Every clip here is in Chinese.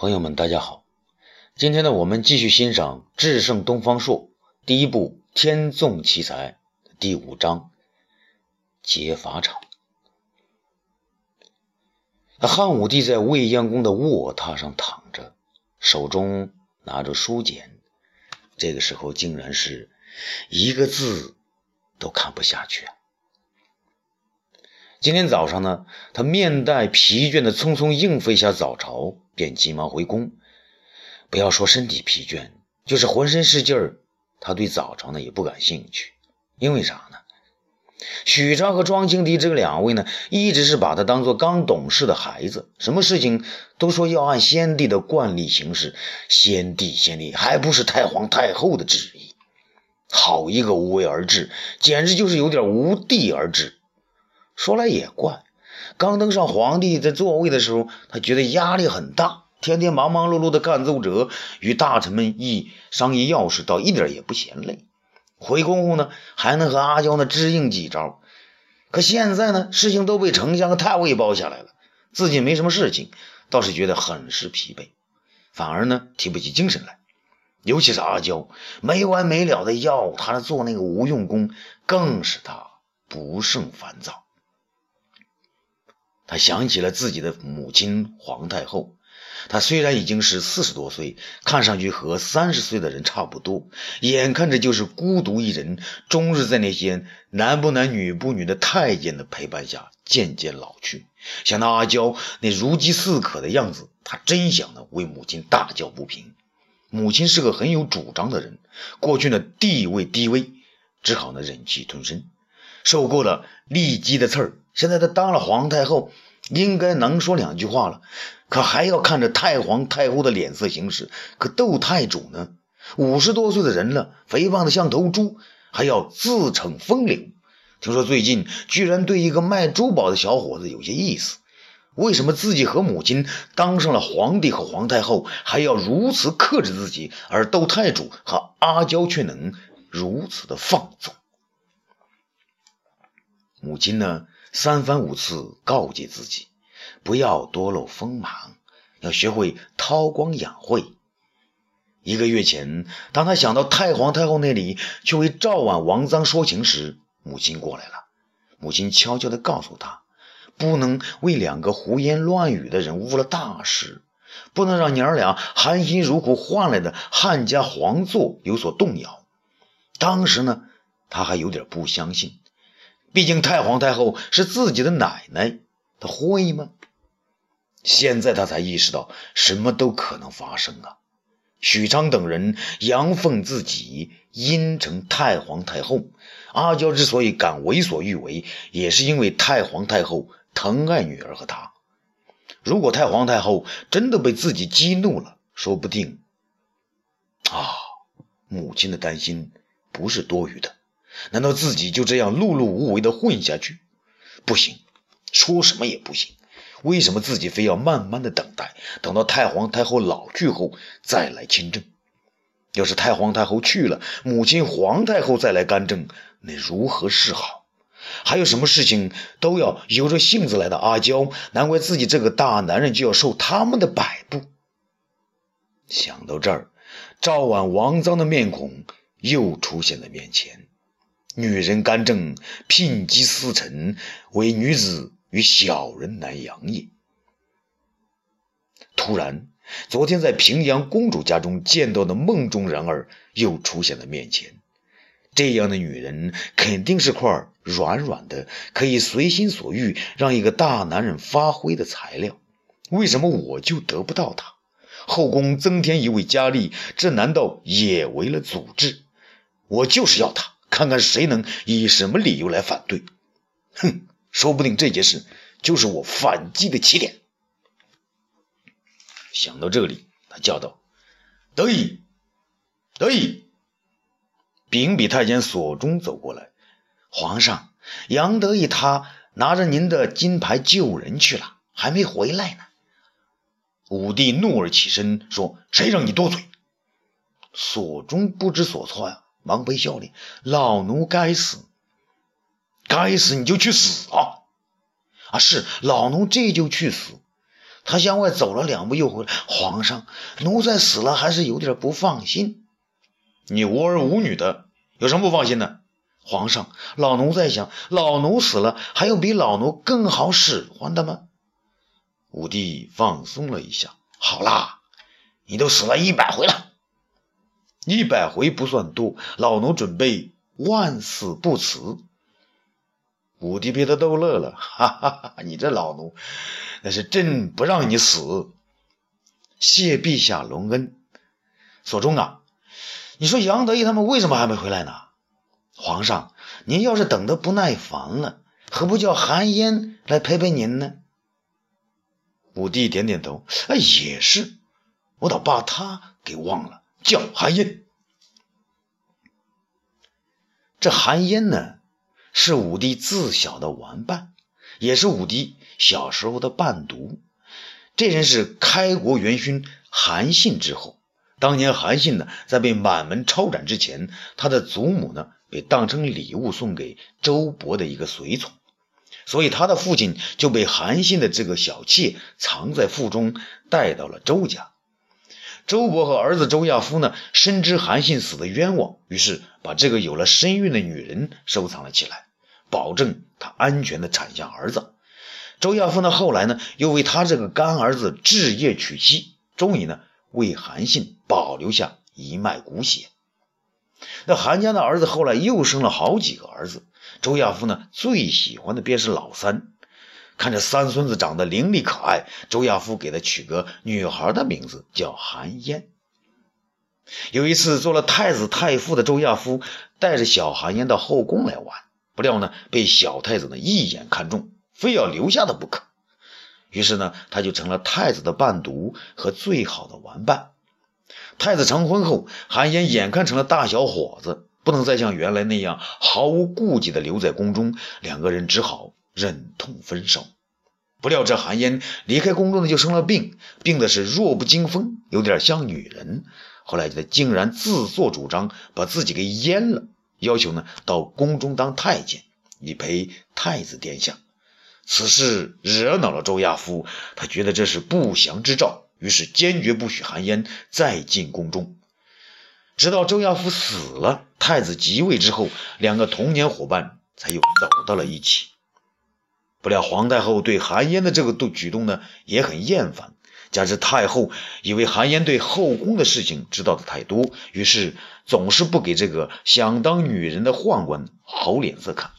朋友们，大家好。今天呢，我们继续欣赏《智胜东方朔》第一部《天纵奇才》第五章《劫法场》。汉武帝在未央宫的卧榻上躺着，手中拿着书简。这个时候，竟然是一个字都看不下去啊！今天早上呢，他面带疲倦的匆匆应付一下早朝。便急忙回宫，不要说身体疲倦，就是浑身是劲儿，他对早朝呢也不感兴趣。因为啥呢？许昌和庄青迪这两位呢，一直是把他当做刚懂事的孩子，什么事情都说要按先帝的惯例行事。先帝，先帝，还不是太皇太后的旨意？好一个无为而治，简直就是有点无地而治。说来也怪。刚登上皇帝的座位的时候，他觉得压力很大，天天忙忙碌碌的干奏折，与大臣们议商议要事，倒一点也不嫌累。回宫后呢，还能和阿娇呢支应几招。可现在呢，事情都被丞相和太尉包下来了，自己没什么事情，倒是觉得很是疲惫，反而呢提不起精神来。尤其是阿娇没完没了的要他做那个无用功，更使他不胜烦躁。他想起了自己的母亲皇太后，她虽然已经是四十多岁，看上去和三十岁的人差不多，眼看着就是孤独一人，终日在那些男不男女不女的太监的陪伴下渐渐老去。想到阿娇那如饥似渴的样子，他真想呢为母亲大叫不平。母亲是个很有主张的人，过去呢地位低微，只好呢忍气吞声，受够了利姬的刺儿。现在他当了皇太后，应该能说两句话了，可还要看着太皇太后的脸色行事。可窦太主呢，五十多岁的人了，肥胖的像头猪，还要自逞风流。听说最近居然对一个卖珠宝的小伙子有些意思。为什么自己和母亲当上了皇帝和皇太后，还要如此克制自己，而窦太主和阿娇却能如此的放纵？母亲呢？三番五次告诫自己，不要多露锋芒，要学会韬光养晦。一个月前，当他想到太皇太后那里去为赵婉、王臧说情时，母亲过来了。母亲悄悄地告诉他，不能为两个胡言乱语的人误了大事，不能让娘儿俩含辛茹苦换来的汉家皇座有所动摇。当时呢，他还有点不相信。毕竟太皇太后是自己的奶奶，他会吗？现在他才意识到什么都可能发生啊！许昌等人阳奉自己，阴成太皇太后。阿娇之所以敢为所欲为，也是因为太皇太后疼爱女儿和他。如果太皇太后真的被自己激怒了，说不定……啊，母亲的担心不是多余的。难道自己就这样碌碌无为的混下去？不行，说什么也不行。为什么自己非要慢慢的等待，等到太皇太后老去后再来亲政？要是太皇太后去了，母亲皇太后再来干政，那如何是好？还有什么事情都要由着性子来的阿娇，难怪自己这个大男人就要受他们的摆布。想到这儿，赵婉、王臧的面孔又出现在面前。女人干政，聘姬司臣，为女子与小人难养也。突然，昨天在平阳公主家中见到的梦中人儿又出现在面前。这样的女人肯定是块软软的，可以随心所欲让一个大男人发挥的材料。为什么我就得不到她？后宫增添一位佳丽，这难道也为了阻滞？我就是要她。看看谁能以什么理由来反对？哼，说不定这件事就是我反击的起点。想到这里，他叫道：“得意，得意！”秉笔太监索中走过来：“皇上，杨得意他拿着您的金牌救人去了，还没回来呢。”武帝怒而起身说：“谁让你多嘴？”索中不知所措呀。忙悲笑脸，老奴该死，该死，你就去死啊！啊，是老奴这就去死。他向外走了两步，又回来。皇上，奴才死了，还是有点不放心。你无儿无女的，有什么不放心的？皇上，老奴在想，老奴死了，还有比老奴更好使唤的吗？武帝放松了一下。好啦，你都死了一百回了，一百回不算多，老奴准备万死不辞。武帝被他逗乐了，哈哈哈！你这老奴，那是朕不让你死。谢陛下隆恩。所中啊，你说杨得意他们为什么还没回来呢？皇上，您要是等得不耐烦了，何不叫韩嫣来陪陪您呢？武帝点点头，哎，也是，我倒把他给忘了，叫韩嫣。这韩嫣呢？是武帝自小的玩伴，也是武帝小时候的伴读。这人是开国元勋韩信之后。当年韩信呢，在被满门抄斩之前，他的祖母呢被当成礼物送给周勃的一个随从，所以他的父亲就被韩信的这个小妾藏在腹中，带到了周家。周勃和儿子周亚夫呢，深知韩信死的冤枉，于是把这个有了身孕的女人收藏了起来，保证她安全的产下儿子。周亚夫呢，后来呢，又为他这个干儿子置业娶妻，终于呢，为韩信保留下一脉骨血。那韩家的儿子后来又生了好几个儿子，周亚夫呢，最喜欢的便是老三。看着三孙子长得伶俐可爱，周亚夫给他取个女孩的名字，叫韩嫣。有一次，做了太子太傅的周亚夫带着小韩嫣到后宫来玩，不料呢，被小太子呢一眼看中，非要留下的不可。于是呢，他就成了太子的伴读和最好的玩伴。太子成婚后，韩嫣眼看成了大小伙子，不能再像原来那样毫无顾忌的留在宫中，两个人只好。忍痛分手，不料这韩嫣离开宫中呢，就生了病，病的是弱不禁风，有点像女人。后来他竟然自作主张把自己给阉了，要求呢到宫中当太监，以陪太子殿下。此事惹恼了周亚夫，他觉得这是不祥之兆，于是坚决不许韩嫣再进宫中。直到周亚夫死了，太子即位之后，两个童年伙伴才又走到了一起。不料皇太后对韩嫣的这个动举动呢也很厌烦，加之太后以为韩嫣对后宫的事情知道的太多，于是总是不给这个想当女人的宦官好脸色看。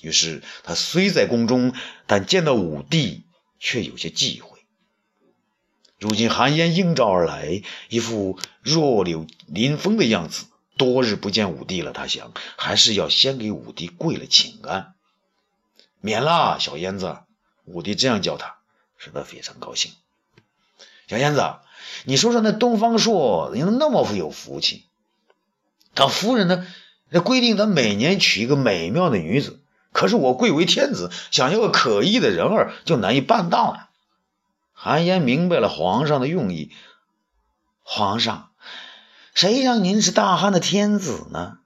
于是她虽在宫中，但见到武帝却有些忌讳。如今韩嫣应召而来，一副弱柳临风的样子，多日不见武帝了，他想还是要先给武帝跪了请安。免了，小燕子。武帝这样叫他，使他非常高兴。小燕子，你说说那东方朔，怎么那么富有福气？他夫人呢？那规定他每年娶一个美妙的女子，可是我贵为天子，想要个可意的人儿，就难以办到了。韩嫣明白了皇上的用意。皇上，谁让您是大汉的天子呢？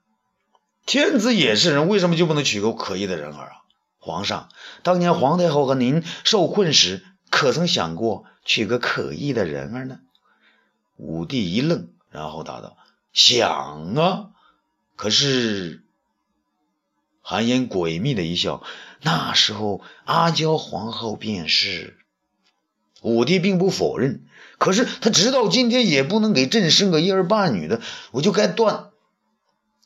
天子也是人，为什么就不能娶个可意的人儿啊？皇上，当年皇太后和您受困时，可曾想过娶个可意的人儿呢？武帝一愣，然后答道：“想啊，可是……”韩嫣诡秘的一笑：“那时候阿娇皇后便是……”武帝并不否认，可是他直到今天也不能给朕生个一儿半女的，我就该断。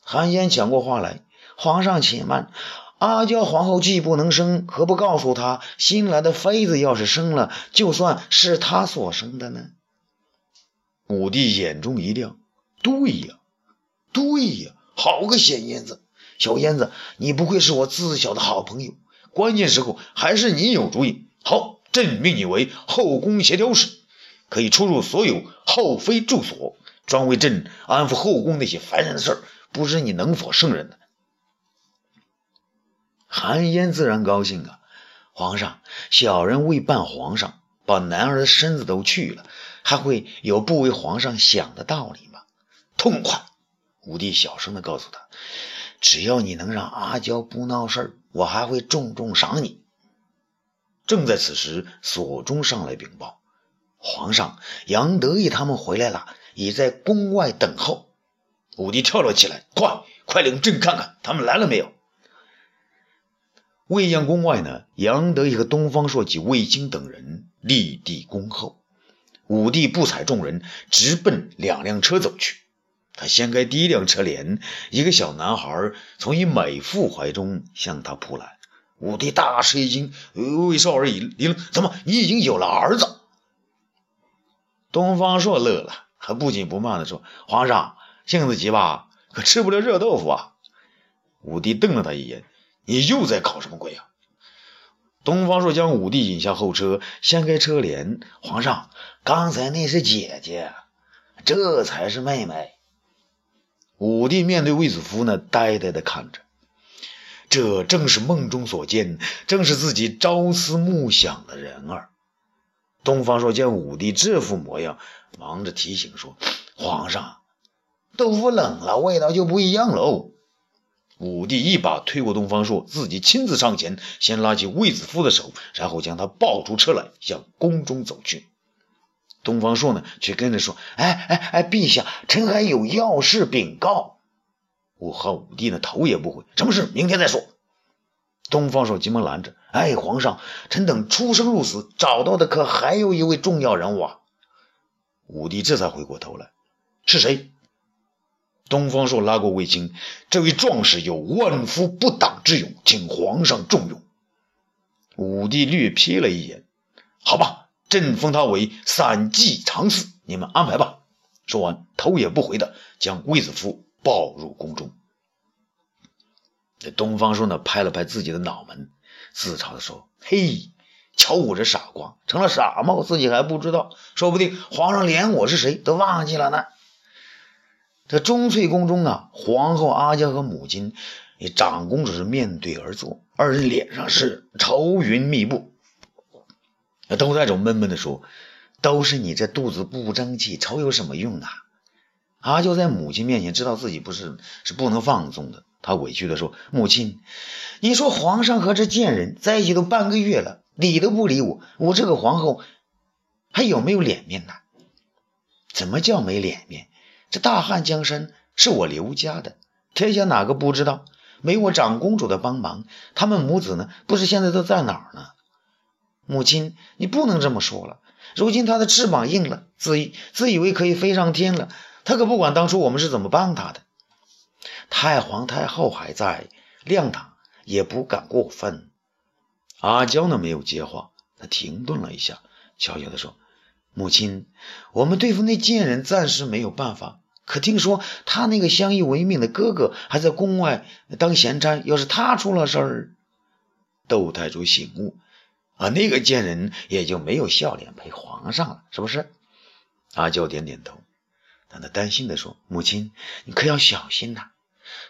韩嫣抢过话来：“皇上且慢。”阿娇皇后既不能生，何不告诉她，新来的妃子要是生了，就算是她所生的呢？武帝眼中一亮，对呀，对呀，好个小燕子，小燕子，你不愧是我自小的好朋友，关键时候还是你有主意。好，朕命你为后宫协调使，可以出入所有后妃住所，专为朕安抚后宫那些烦人的事儿，不知你能否胜任呢？韩嫣自然高兴啊！皇上，小人为伴皇上，把男儿的身子都去了，还会有不为皇上想的道理吗？痛快！武帝小声的告诉他：“只要你能让阿娇不闹事儿，我还会重重赏你。”正在此时，锁中上来禀报：皇上，杨得意他们回来了，已在宫外等候。武帝跳了起来，快快领朕看看他们来了没有。未央宫外呢，杨得意和东方朔及卫青等人立地恭候。武帝不睬众人，直奔两辆车走去。他掀开第一辆车帘，一个小男孩从一美妇怀中向他扑来。武帝大吃一惊：“呃魏少儿已离了，怎么你已经有了儿子？”东方朔乐了，还不紧不慢地说：“皇上性子急吧，可吃不了热豆腐啊！”武帝瞪了他一眼：“你又在搞什么鬼啊？”东方朔将武帝引下后车，掀开车帘：“皇上，刚才那是姐姐，这才是妹妹。”武帝面对卫子夫呢，呆呆地看着。这正是梦中所见，正是自己朝思暮想的人儿。东方朔见武帝这副模样，忙着提醒说：“皇上，豆腐冷了，味道就不一样喽。”武帝一把推过东方朔，自己亲自上前，先拉起卫子夫的手，然后将他抱出车来，向宫中走去。东方朔呢，却跟着说：“哎哎哎，陛下，臣还有要事禀告。”武汉武帝呢，头也不回：“什么事？明天再说。”东方朔急忙拦着：“哎，皇上，臣等出生入死找到的，可还有一位重要人物啊！”武帝这才回过头来：“是谁？”东方朔拉过卫青：“这位壮士有万夫不挡之勇，请皇上重用。”武帝略瞥了一眼：“好吧，朕封他为散骑常侍，你们安排吧。”说完，头也不回的将卫子夫抱入宫中。这东方朔呢，拍了拍自己的脑门，自嘲的说：“嘿，瞧我这傻瓜，成了傻帽，自己还不知道，说不定皇上连我是谁都忘记了呢。”这钟粹宫中啊，皇后阿娇和母亲长公主是面对而坐，二人脸上是愁云密布。那窦太种闷闷的说：“都是你这肚子不争气，愁有什么用啊？”阿娇在母亲面前知道自己不是是不能放纵的。她委屈的说：“母亲，你说皇上和这贱人在一起都半个月了，理都不理我，我这个皇后还有没有脸面呢？怎么叫没脸面？这大汉江山是我刘家的，天下哪个不知道？没我长公主的帮忙，他们母子呢，不是现在都在哪儿呢？母亲，你不能这么说了。如今他的翅膀硬了，自以自以为可以飞上天了，他可不管当初我们是怎么帮他的。”太皇太后还在，谅他也不敢过分。阿娇呢没有接话，她停顿了一下，悄悄地说：“母亲，我们对付那贱人暂时没有办法。可听说他那个相依为命的哥哥还在宫外当闲差，要是他出了事儿……”窦太主醒悟，啊，那个贱人也就没有笑脸陪皇上了，是不是？阿娇点点头，但她担心地说：“母亲，你可要小心呐。”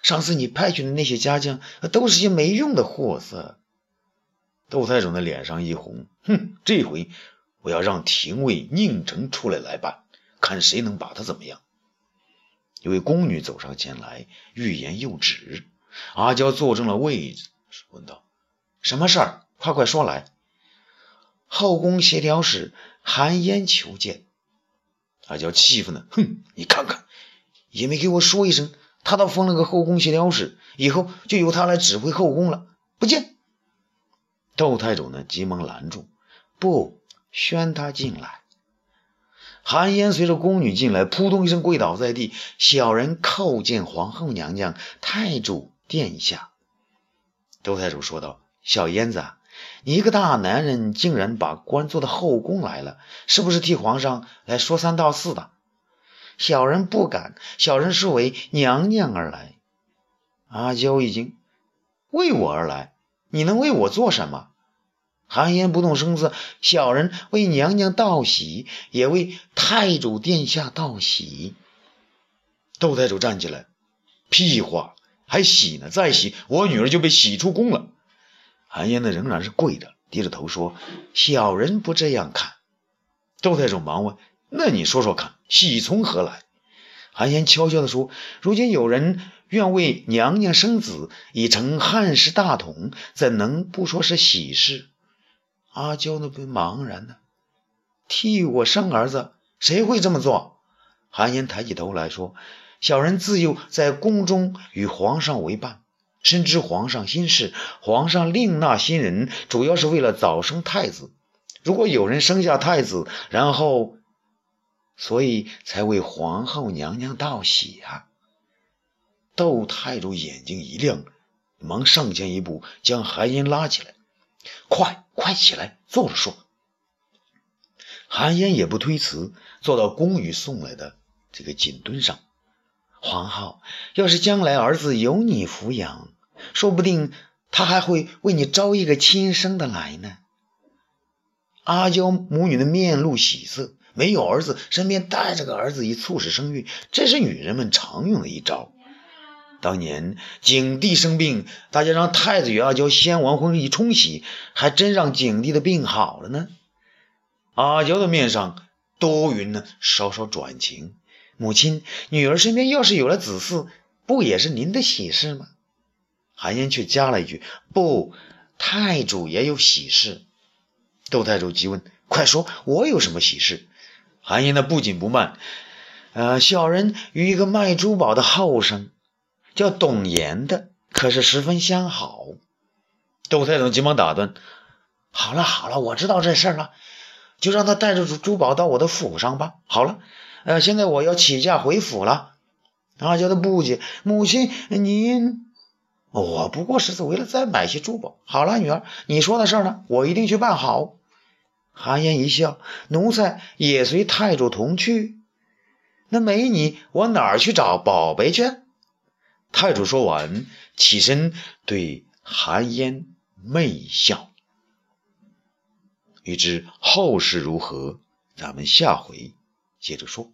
上次你派去的那些家将，都是些没用的货色。窦太种的脸上一红，哼，这回我要让廷尉宁城出来来办，看谁能把他怎么样。一位宫女走上前来，欲言又止。阿娇坐正了位子，问道：“什么事儿？快快说来。”后宫协调使韩嫣求见。阿娇气愤的，哼，你看看，也没给我说一声。他倒封了个后宫协调使，以后就由他来指挥后宫了。不见。窦太主呢，急忙拦住，不宣他进来。韩嫣随着宫女进来，扑通一声跪倒在地。小人叩见皇后娘娘、太主殿下。窦太主说道：“小燕子，你一个大男人，竟然把官做到后宫来了，是不是替皇上来说三道四的？”小人不敢，小人是为娘娘而来。阿娇一惊，为我而来？你能为我做什么？韩嫣不动声色，小人为娘娘道喜，也为太主殿下道喜。窦太主站起来，屁话，还喜呢？再喜，我女儿就被喜出宫了。韩嫣呢，仍然是跪着，低着头说：“小人不这样看。”窦太主忙问。那你说说看，喜从何来？韩嫣悄悄地说：“如今有人愿为娘娘生子，以成汉室大统，怎能不说是喜事？”阿娇那边茫然呢。替我生儿子，谁会这么做？韩嫣抬起头来说：“小人自幼在宫中与皇上为伴，深知皇上心事。皇上另纳新人，主要是为了早生太子。如果有人生下太子，然后，所以才为皇后娘娘道喜啊。”窦太主眼睛一亮，忙上前一步将韩嫣拉起来：“快快起来，坐着说。”韩嫣也不推辞，坐到宫羽送来的这个锦墩上。皇后，要是将来儿子由你抚养，说不定他还会为你招一个亲生的来呢。阿娇母女的面露喜色，没有儿子，身边带着个儿子以促使生育，这是女人们常用的一招。当年景帝生病，大家让太子与阿娇先完婚一冲喜，还真让景帝的病好了呢。阿娇的面上多云呢，稍稍转晴。母亲，女儿身边要是有了子嗣，不也是您的喜事吗？韩嫣却加了一句：“不，太主也有喜事。”窦太主急问：“快说，我有什么喜事？”韩嫣呢不紧不慢：“呃，小人与一个卖珠宝的后生，叫董岩的，可是十分相好。”窦太宗急忙打断：“好了好了，我知道这事了。”就让他带着珠珠宝到我的府上吧。好了，呃，现在我要起驾回府了。阿娇的不解，母亲您，我不过是为了再买些珠宝。好了，女儿，你说的事呢，我一定去办好。韩嫣一笑，奴才也随太主同去。那没你，我哪儿去找宝贝去？太祖说完，起身对韩嫣媚笑。欲知后事如何，咱们下回接着说。